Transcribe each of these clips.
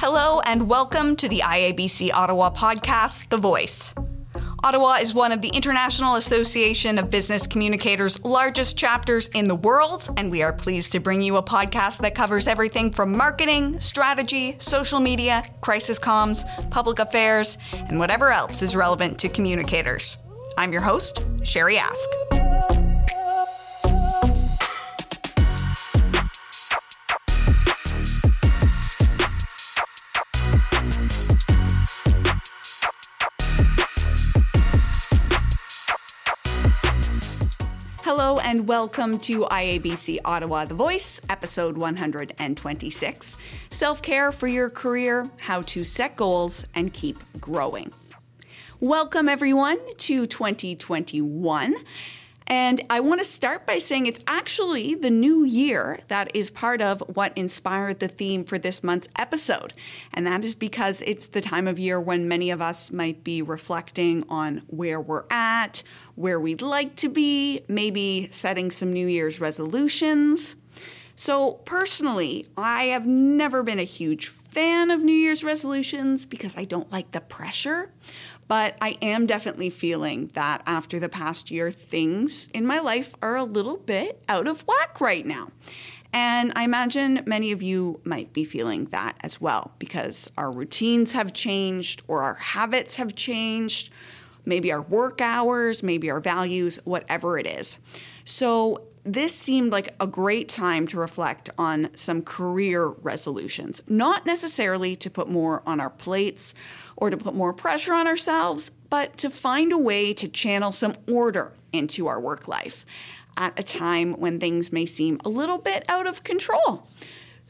Hello, and welcome to the IABC Ottawa podcast, The Voice. Ottawa is one of the International Association of Business Communicators' largest chapters in the world, and we are pleased to bring you a podcast that covers everything from marketing, strategy, social media, crisis comms, public affairs, and whatever else is relevant to communicators. I'm your host, Sherry Ask. Hello and welcome to IABC Ottawa The Voice, episode 126 Self Care for Your Career How to Set Goals and Keep Growing. Welcome, everyone, to 2021. And I want to start by saying it's actually the new year that is part of what inspired the theme for this month's episode. And that is because it's the time of year when many of us might be reflecting on where we're at, where we'd like to be, maybe setting some New Year's resolutions. So, personally, I have never been a huge fan of New Year's resolutions because I don't like the pressure. But I am definitely feeling that after the past year, things in my life are a little bit out of whack right now. And I imagine many of you might be feeling that as well because our routines have changed or our habits have changed, maybe our work hours, maybe our values, whatever it is. So, this seemed like a great time to reflect on some career resolutions, not necessarily to put more on our plates or to put more pressure on ourselves, but to find a way to channel some order into our work life at a time when things may seem a little bit out of control.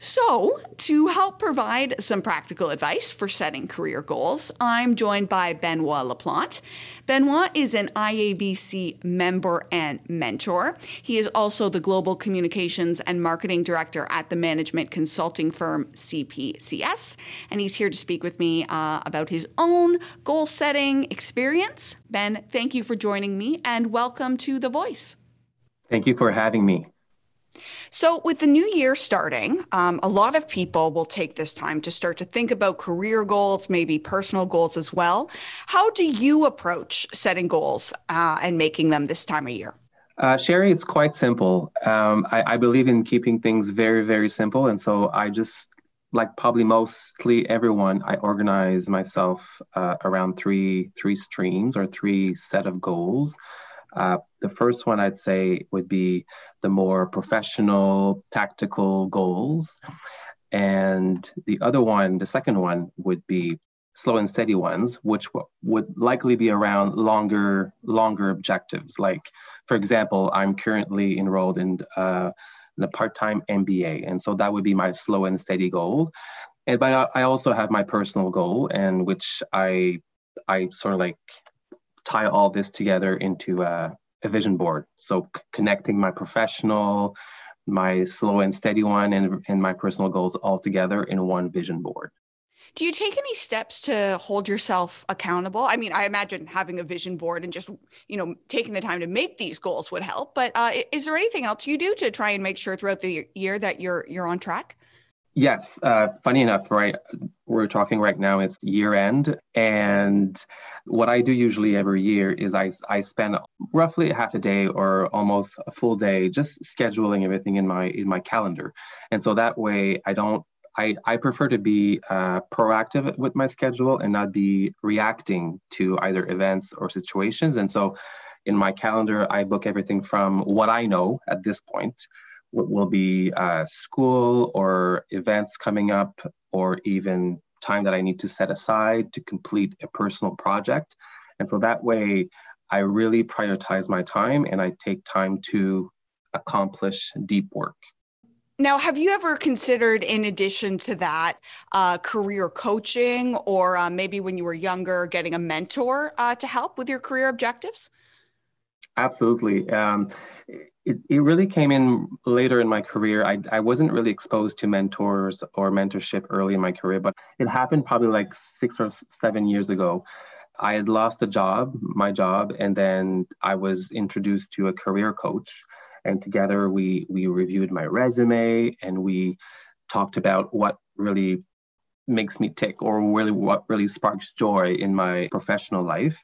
So, to help provide some practical advice for setting career goals, I'm joined by Benoit Laplante. Benoit is an IABC member and mentor. He is also the Global Communications and Marketing Director at the management consulting firm CPCS, and he's here to speak with me uh, about his own goal setting experience. Ben, thank you for joining me and welcome to The Voice. Thank you for having me. So, with the new year starting, um, a lot of people will take this time to start to think about career goals, maybe personal goals as well. How do you approach setting goals uh, and making them this time of year? Uh, Sherry, it's quite simple. Um, I, I, believe in keeping things very, very simple. And so I just, like probably mostly everyone, I organize myself uh, around three, three streams or three set of goals. Uh, the first one I'd say would be the more professional, tactical goals. And the other one, the second one, would be slow and steady ones, which w- would likely be around longer, longer objectives. Like, for example, I'm currently enrolled in, uh, a part-time MBA, and so that would be my slow and steady goal. And but I also have my personal goal, and which I I sort of like tie all this together into a, a vision board. So c- connecting my professional, my slow and steady one, and, and my personal goals all together in one vision board. Do you take any steps to hold yourself accountable? I mean, I imagine having a vision board and just, you know, taking the time to make these goals would help. But uh, is there anything else you do to try and make sure throughout the year that you're you're on track? Yes, uh, funny enough, right? We're talking right now. It's year end, and what I do usually every year is I I spend roughly half a day or almost a full day just scheduling everything in my in my calendar, and so that way I don't. I, I prefer to be uh, proactive with my schedule and not be reacting to either events or situations. And so, in my calendar, I book everything from what I know at this point will be uh, school or events coming up, or even time that I need to set aside to complete a personal project. And so that way, I really prioritize my time and I take time to accomplish deep work. Now, have you ever considered, in addition to that, uh, career coaching or uh, maybe when you were younger, getting a mentor uh, to help with your career objectives? Absolutely. Um, it, it really came in later in my career. I, I wasn't really exposed to mentors or mentorship early in my career, but it happened probably like six or seven years ago. I had lost a job, my job, and then I was introduced to a career coach. And together we we reviewed my resume and we talked about what really makes me tick or really what really sparks joy in my professional life.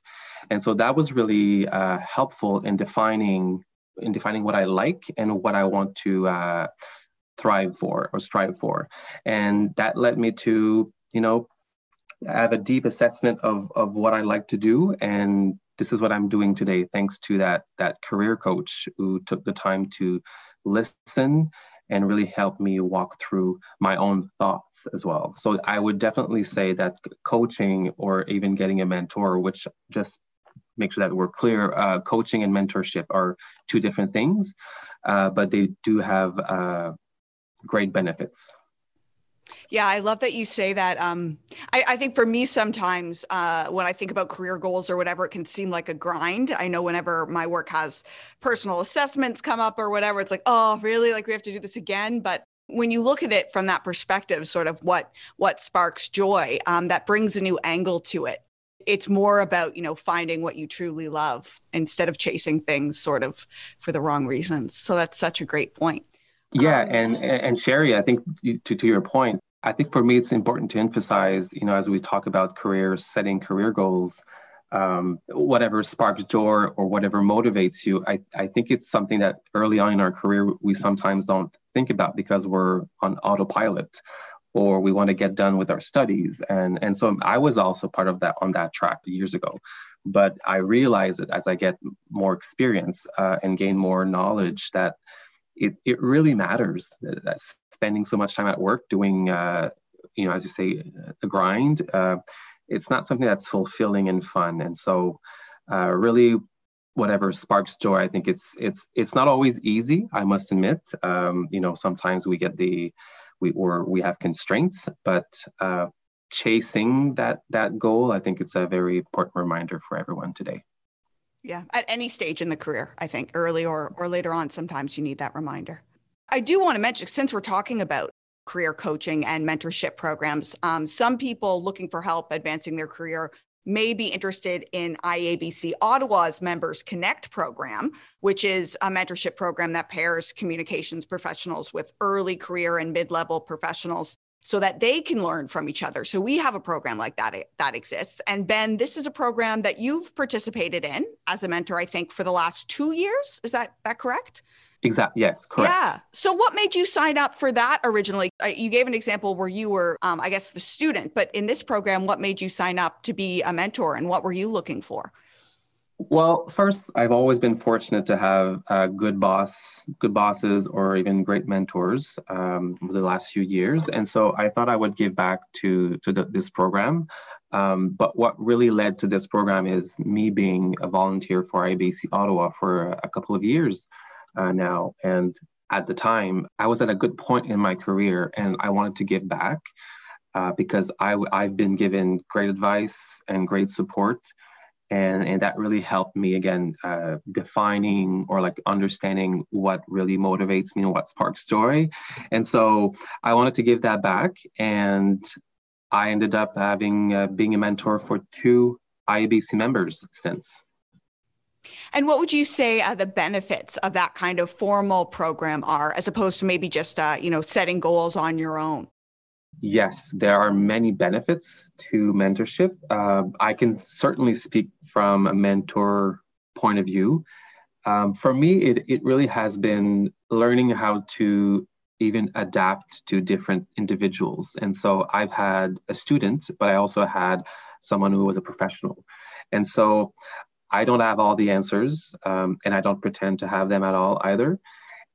And so that was really uh, helpful in defining in defining what I like and what I want to uh, thrive for or strive for. And that led me to, you know, have a deep assessment of, of what I like to do. And this is what I'm doing today, thanks to that, that career coach who took the time to listen and really help me walk through my own thoughts as well. So I would definitely say that coaching or even getting a mentor, which just make sure that we're clear, uh, coaching and mentorship are two different things, uh, but they do have uh, great benefits. Yeah, I love that you say that. Um, I, I, think for me, sometimes uh, when I think about career goals or whatever, it can seem like a grind. I know whenever my work has personal assessments come up or whatever, it's like, oh, really? Like we have to do this again? But when you look at it from that perspective, sort of what what sparks joy, um, that brings a new angle to it. It's more about you know finding what you truly love instead of chasing things sort of for the wrong reasons. So that's such a great point. Yeah, um, and and Sherry, I think to to your point, I think for me it's important to emphasize, you know, as we talk about careers, setting career goals, um, whatever sparks joy or whatever motivates you. I I think it's something that early on in our career we sometimes don't think about because we're on autopilot or we want to get done with our studies and and so i was also part of that on that track years ago but i realized that as i get more experience uh, and gain more knowledge that it, it really matters that spending so much time at work doing, uh, you know, as you say, the grind. Uh, it's not something that's fulfilling and fun. And so, uh, really, whatever sparks joy, I think it's it's it's not always easy. I must admit. Um, you know, sometimes we get the we or we have constraints, but uh, chasing that that goal, I think it's a very important reminder for everyone today yeah at any stage in the career i think early or or later on sometimes you need that reminder. I do want to mention since we're talking about career coaching and mentorship programs um, some people looking for help advancing their career may be interested in IABC Ottawa's Members Connect program, which is a mentorship program that pairs communications professionals with early career and mid level professionals so that they can learn from each other. So we have a program like that that exists. And Ben, this is a program that you've participated in as a mentor, I think, for the last two years. Is that that correct? Exactly. Yes, correct. Yeah. So, what made you sign up for that originally? Uh, you gave an example where you were, um, I guess, the student, but in this program, what made you sign up to be a mentor, and what were you looking for? Well, first, I've always been fortunate to have uh, good boss, good bosses, or even great mentors um, over the last few years, and so I thought I would give back to to the, this program. Um, but what really led to this program is me being a volunteer for IBC Ottawa for a couple of years uh, now, and at the time, I was at a good point in my career, and I wanted to give back uh, because I, I've been given great advice and great support and and that really helped me again uh, defining or like understanding what really motivates me and what sparks joy. And so i wanted to give that back and i ended up having uh, being a mentor for two iabc members since. And what would you say uh, the benefits of that kind of formal program are as opposed to maybe just uh, you know setting goals on your own Yes, there are many benefits to mentorship. Uh, I can certainly speak from a mentor point of view. Um, for me, it, it really has been learning how to even adapt to different individuals. And so I've had a student, but I also had someone who was a professional. And so I don't have all the answers, um, and I don't pretend to have them at all either.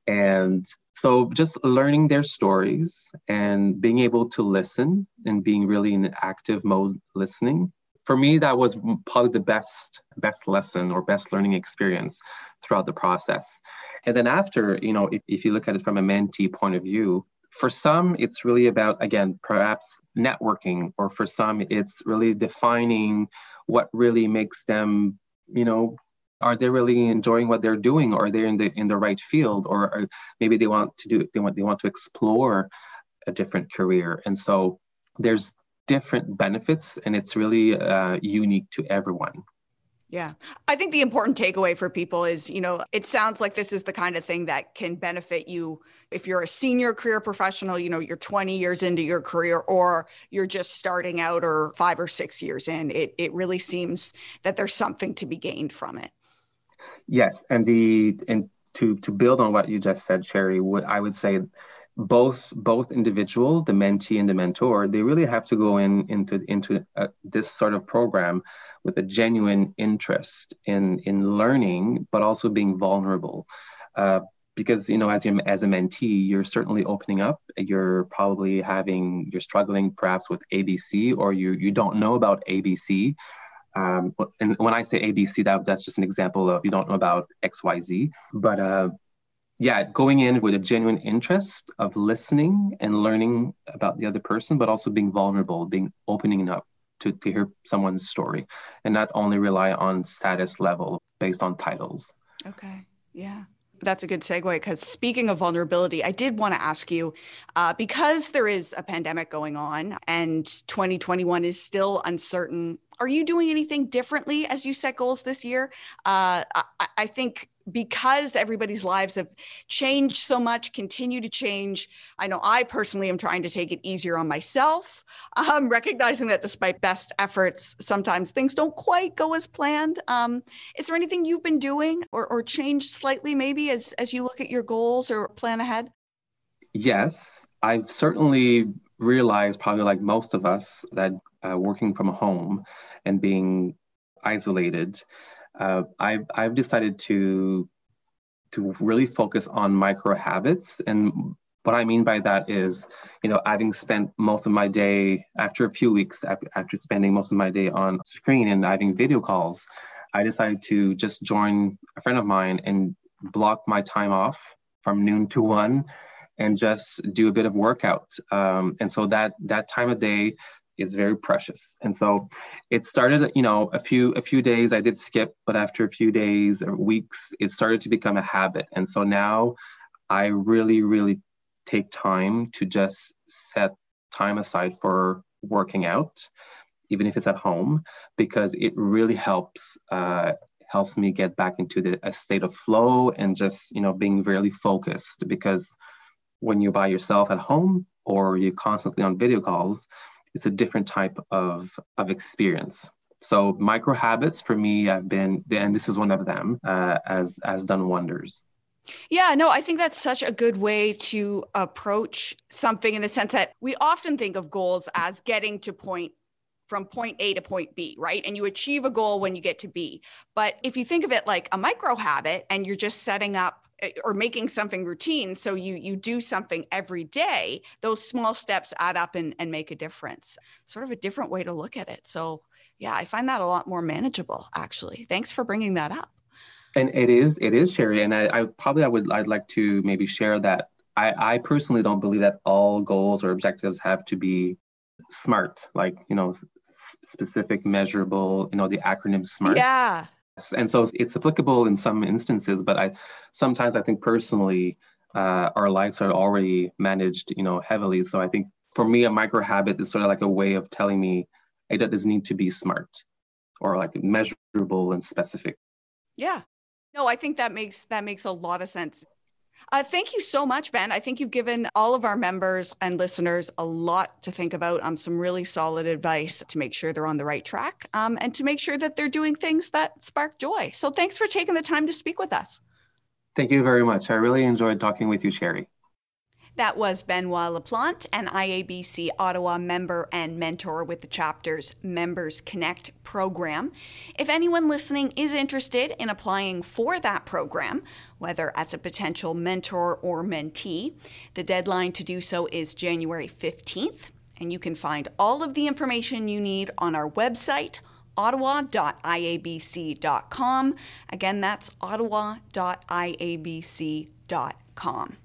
And so just learning their stories and being able to listen and being really in active mode listening for me that was probably the best best lesson or best learning experience throughout the process. And then after you know if, if you look at it from a mentee point of view for some it's really about again perhaps networking or for some it's really defining what really makes them you know are they really enjoying what they're doing or are they in the in the right field or, or maybe they want to do they want they want to explore a different career and so there's different benefits and it's really uh, unique to everyone. Yeah. I think the important takeaway for people is, you know, it sounds like this is the kind of thing that can benefit you if you're a senior career professional, you know, you're 20 years into your career or you're just starting out or 5 or 6 years in. It it really seems that there's something to be gained from it. Yes, and the and to to build on what you just said, Sherry, what I would say both both individual, the mentee and the mentor, they really have to go in into into a, this sort of program with a genuine interest in in learning, but also being vulnerable. Uh, because you know, as you as a mentee, you're certainly opening up. You're probably having you're struggling perhaps with ABC, or you you don't know about ABC. Um, and when I say ABC, that, that's just an example of you don't know about XYZ. But uh, yeah, going in with a genuine interest of listening and learning about the other person, but also being vulnerable, being opening up to, to hear someone's story and not only rely on status level based on titles. Okay. Yeah that's a good segue because speaking of vulnerability, I did want to ask you uh, because there is a pandemic going on and 2021 is still uncertain. Are you doing anything differently as you set goals this year? Uh, I, I, think because everybody's lives have changed so much, continue to change. I know I personally am trying to take it easier on myself, um, recognizing that despite best efforts, sometimes things don't quite go as planned. Um, is there anything you've been doing or, or changed slightly maybe as, as you look at your goals or plan ahead? Yes, I've certainly realized, probably like most of us, that uh, working from home and being isolated uh, I've, I've decided to to really focus on micro habits and what I mean by that is, you know, having spent most of my day after a few weeks after spending most of my day on screen and having video calls, I decided to just join a friend of mine and block my time off from noon to one and just do a bit of workout. Um, and so that that time of day is very precious. And so it started, you know, a few a few days I did skip, but after a few days or weeks, it started to become a habit. And so now I really, really take time to just set time aside for working out, even if it's at home, because it really helps uh, helps me get back into the, a state of flow and just you know being really focused. Because when you're by yourself at home or you're constantly on video calls, it's a different type of, of experience. So micro habits for me have been, and this is one of them, uh, as has done wonders. Yeah, no, I think that's such a good way to approach something in the sense that we often think of goals as getting to point from point A to point B, right? And you achieve a goal when you get to B. But if you think of it like a micro habit and you're just setting up Eh, or making something routine so you you do something every day those small steps add up and, and make a difference. Sort of a different way to look at it. So yeah i find that a lot more manageable actually. Thanks for bringing that up. And it is it is sherry and i, I probably i would i'd like to maybe share that i i personally don't believe that all goals or objectives have to be smart like you know specific measurable you know the acronym smart. Yeah and so it's applicable in some instances but i sometimes i think personally uh, our lives are already managed you know heavily. So i think for me a micro habit is sort of like a way of telling me it doesn't need to be smart or like measurable and specific. Yeah. No i think that makes that makes a lot of sense uh, thank you so much, Ben. I think you've given all of our members and listeners a lot to think about, um, some really solid advice to make sure they're on the right track um, and to make sure that they're doing things that spark joy. So thanks for taking the time to speak with us. Thank you very much. I really enjoyed talking with you, Sherry. That was Benoit Laplante, an IABC Ottawa member and mentor with the chapter's Members Connect program. If anyone listening is interested in applying for that program, whether as a potential mentor or mentee, the deadline to do so is January 15th, and you can find all of the information you need on our website ottawa.iabc.com. Again, that's ottawa.iabc.com.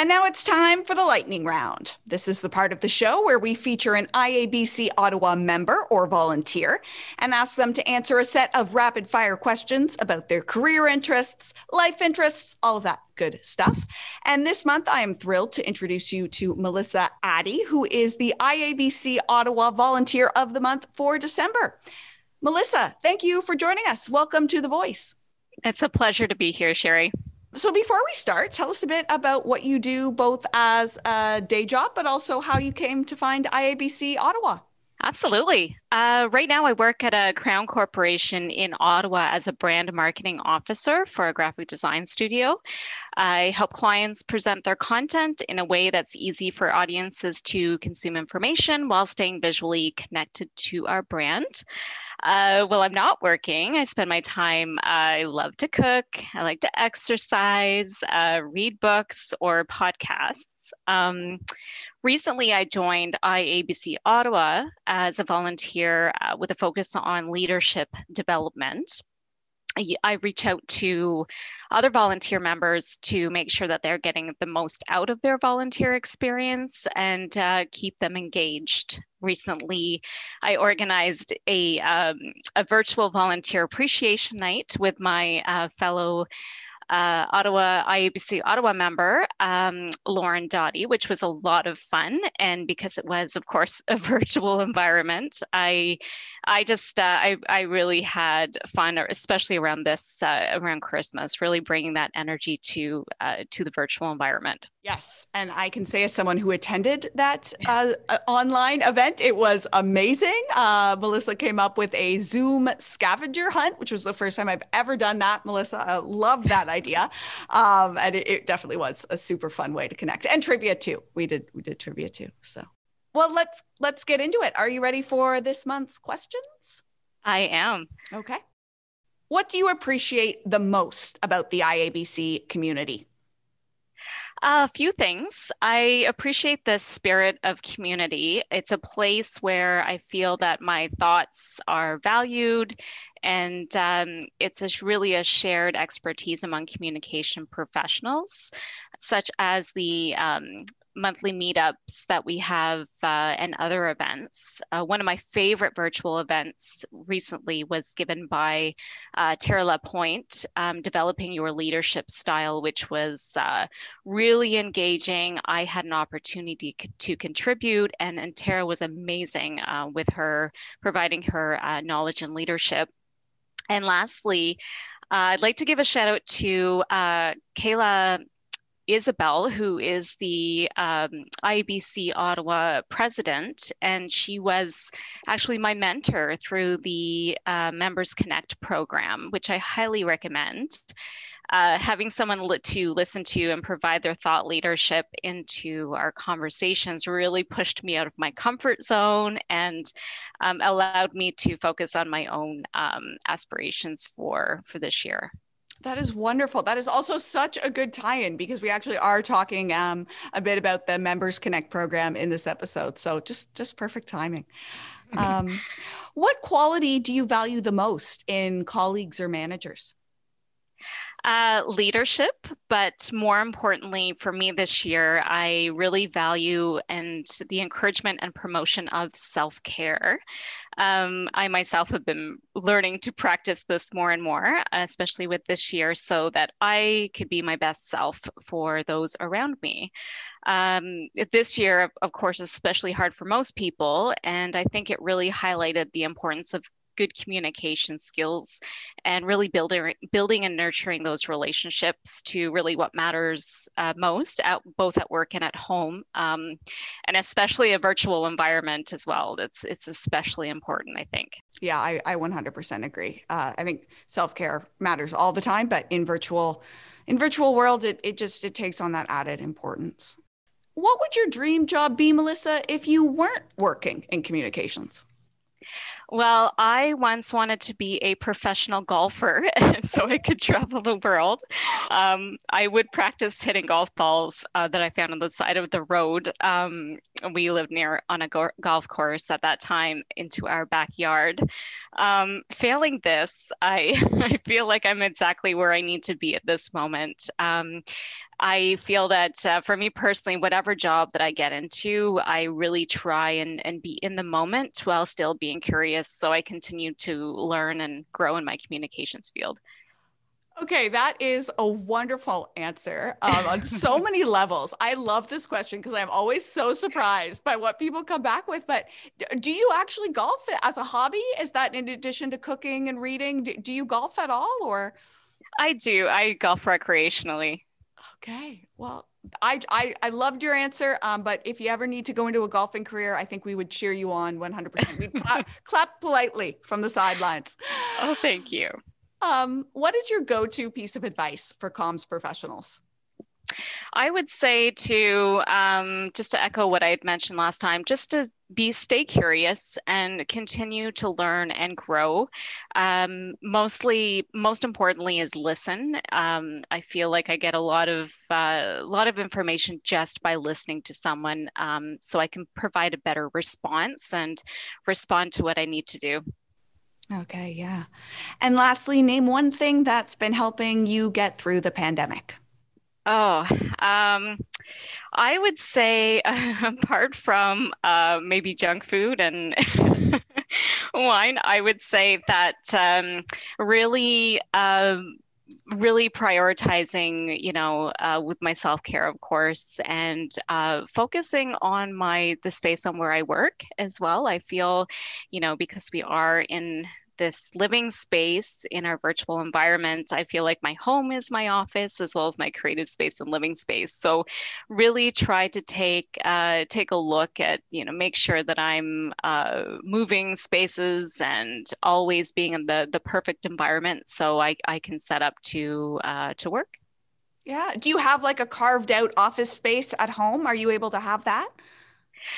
And now it's time for the lightning round. This is the part of the show where we feature an IABC Ottawa member or volunteer and ask them to answer a set of rapid fire questions about their career interests, life interests, all of that good stuff. And this month, I am thrilled to introduce you to Melissa Adey, who is the IABC Ottawa Volunteer of the Month for December. Melissa, thank you for joining us. Welcome to The Voice. It's a pleasure to be here, Sherry. So, before we start, tell us a bit about what you do both as a day job, but also how you came to find IABC Ottawa. Absolutely. Uh, right now, I work at a Crown Corporation in Ottawa as a brand marketing officer for a graphic design studio. I help clients present their content in a way that's easy for audiences to consume information while staying visually connected to our brand. Uh, well, I'm not working. I spend my time, uh, I love to cook, I like to exercise, uh, read books or podcasts. Um, recently, I joined IABC Ottawa as a volunteer uh, with a focus on leadership development. I reach out to other volunteer members to make sure that they're getting the most out of their volunteer experience and uh, keep them engaged. Recently, I organized a, um, a virtual volunteer appreciation night with my uh, fellow uh, Ottawa IABC Ottawa member, um, Lauren Dottie, which was a lot of fun. And because it was, of course, a virtual environment, I I just uh, I I really had fun, especially around this uh, around Christmas, really bringing that energy to uh, to the virtual environment. Yes, and I can say as someone who attended that uh, uh, online event, it was amazing. Uh, Melissa came up with a Zoom scavenger hunt, which was the first time I've ever done that. Melissa, I love that idea, um, and it, it definitely was a super fun way to connect. And trivia too. We did we did trivia too. So well, let's let's get into it. Are you ready for this month's questions? I am. Okay. What do you appreciate the most about the IABC community? A few things. I appreciate the spirit of community. It's a place where I feel that my thoughts are valued, and um, it's a, really a shared expertise among communication professionals, such as the um, monthly meetups that we have uh, and other events. Uh, one of my favorite virtual events recently was given by uh, Tara Lapointe, um, Developing Your Leadership Style, which was uh, really engaging. I had an opportunity to contribute, and, and Tara was amazing uh, with her providing her uh, knowledge and leadership. And lastly, I'd like to give a shout out to Kayla Isabel, who is the um, IABC Ottawa president, and she was actually my mentor through the uh, Members Connect program, which I highly recommend. Uh, having someone li- to listen to and provide their thought leadership into our conversations really pushed me out of my comfort zone and um, allowed me to focus on my own um, aspirations for for this year. That is wonderful. That is also such a good tie-in because we actually are talking um, a bit about the Members Connect program in this episode. So just just perfect timing. Um, what quality do you value the most in colleagues or managers? Uh, leadership, but more importantly for me this year, I really value and the encouragement and promotion of self care. Um, I myself have been learning to practice this more and more, especially with this year, so that I could be my best self for those around me. Um, this year, of course, is especially hard for most people, and I think it really highlighted the importance of good communication skills and really building building and nurturing those relationships to really what matters uh, most at both at work and at home um, and especially a virtual environment as well. It's it's especially important i think. Yeah i, I 100% agree. Uh, i think self-care matters all the time but in virtual in virtual world it, it just it takes on that added importance. What would your dream job be melissa if you weren't working in communications well, I once wanted to be a professional golfer so I could travel the world. Um, I would practice hitting golf balls uh, that I found on the side of the road. Um, we lived near on a go- golf course at that time into our backyard. Um, failing this, I, I feel like I'm exactly where I need to be at this moment. I feel that uh, for me personally, whatever job that I get into, I really try and, and be in the moment while still being curious. So I continue to learn and grow in my communications field. Okay, that is a wonderful answer um, on so many levels. I love this question because I'm always so surprised by what people come back with. But do you actually golf as a hobby? Is that in addition to cooking and reading? Do, do you golf at all or? I do. I golf recreationally. Okay. Well, I, I, I loved your answer. Um, but if you ever need to go into a golfing career, I think we would cheer you on 100%. We'd clap, clap politely from the sidelines. Oh, thank you. Um, what is your go-to piece of advice for comms professionals? I would say to um, just to echo what I had mentioned last time, just to be stay curious and continue to learn and grow. Um, mostly, most importantly, is listen. Um, I feel like I get a lot of uh, a lot of information just by listening to someone, um, so I can provide a better response and respond to what I need to do. Okay, yeah. And lastly, name one thing that's been helping you get through the pandemic. Oh, um, I would say, uh, apart from uh, maybe junk food and wine, I would say that um, really. Um, really prioritizing you know uh, with my self-care of course and uh, focusing on my the space on where i work as well i feel you know because we are in this living space in our virtual environment. I feel like my home is my office as well as my creative space and living space. So really try to take uh, take a look at you know make sure that I'm uh, moving spaces and always being in the the perfect environment so I, I can set up to uh, to work. Yeah. Do you have like a carved out office space at home? Are you able to have that?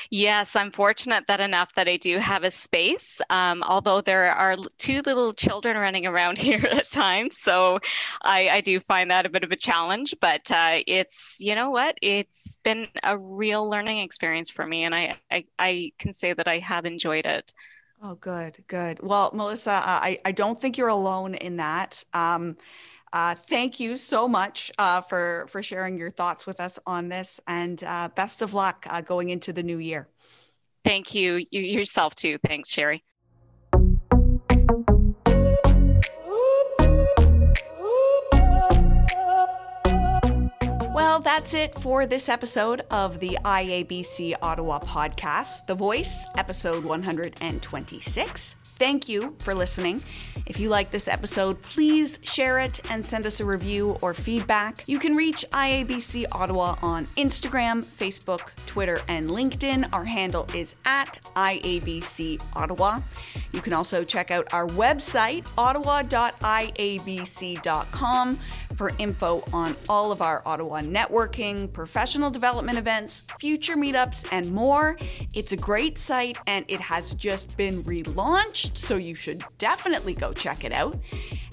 Yes, I'm fortunate that enough that I do have a space. Um, although there are two little children running around here at times, so I, I do find that a bit of a challenge. But uh, it's you know what, it's been a real learning experience for me, and I I, I can say that I have enjoyed it. Oh, good, good. Well, Melissa, I I don't think you're alone in that. Um, uh, thank you so much uh, for for sharing your thoughts with us on this, and uh, best of luck uh, going into the new year. Thank you. You yourself too. Thanks, Sherry. That's it for this episode of the IABC Ottawa podcast, The Voice, episode 126. Thank you for listening. If you like this episode, please share it and send us a review or feedback. You can reach IABC Ottawa on Instagram, Facebook, Twitter, and LinkedIn. Our handle is at IABC Ottawa. You can also check out our website, ottawa.iabc.com, for info on all of our Ottawa networking, professional development events, future meetups, and more. It's a great site and it has just been relaunched, so you should definitely go check it out.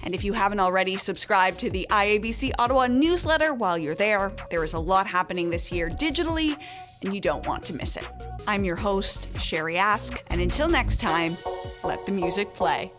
And if you haven't already subscribed to the IABC Ottawa newsletter while you're there, there is a lot happening this year digitally, and you don't want to miss it. I'm your host, Sherry Ask, and until next time, let the music play.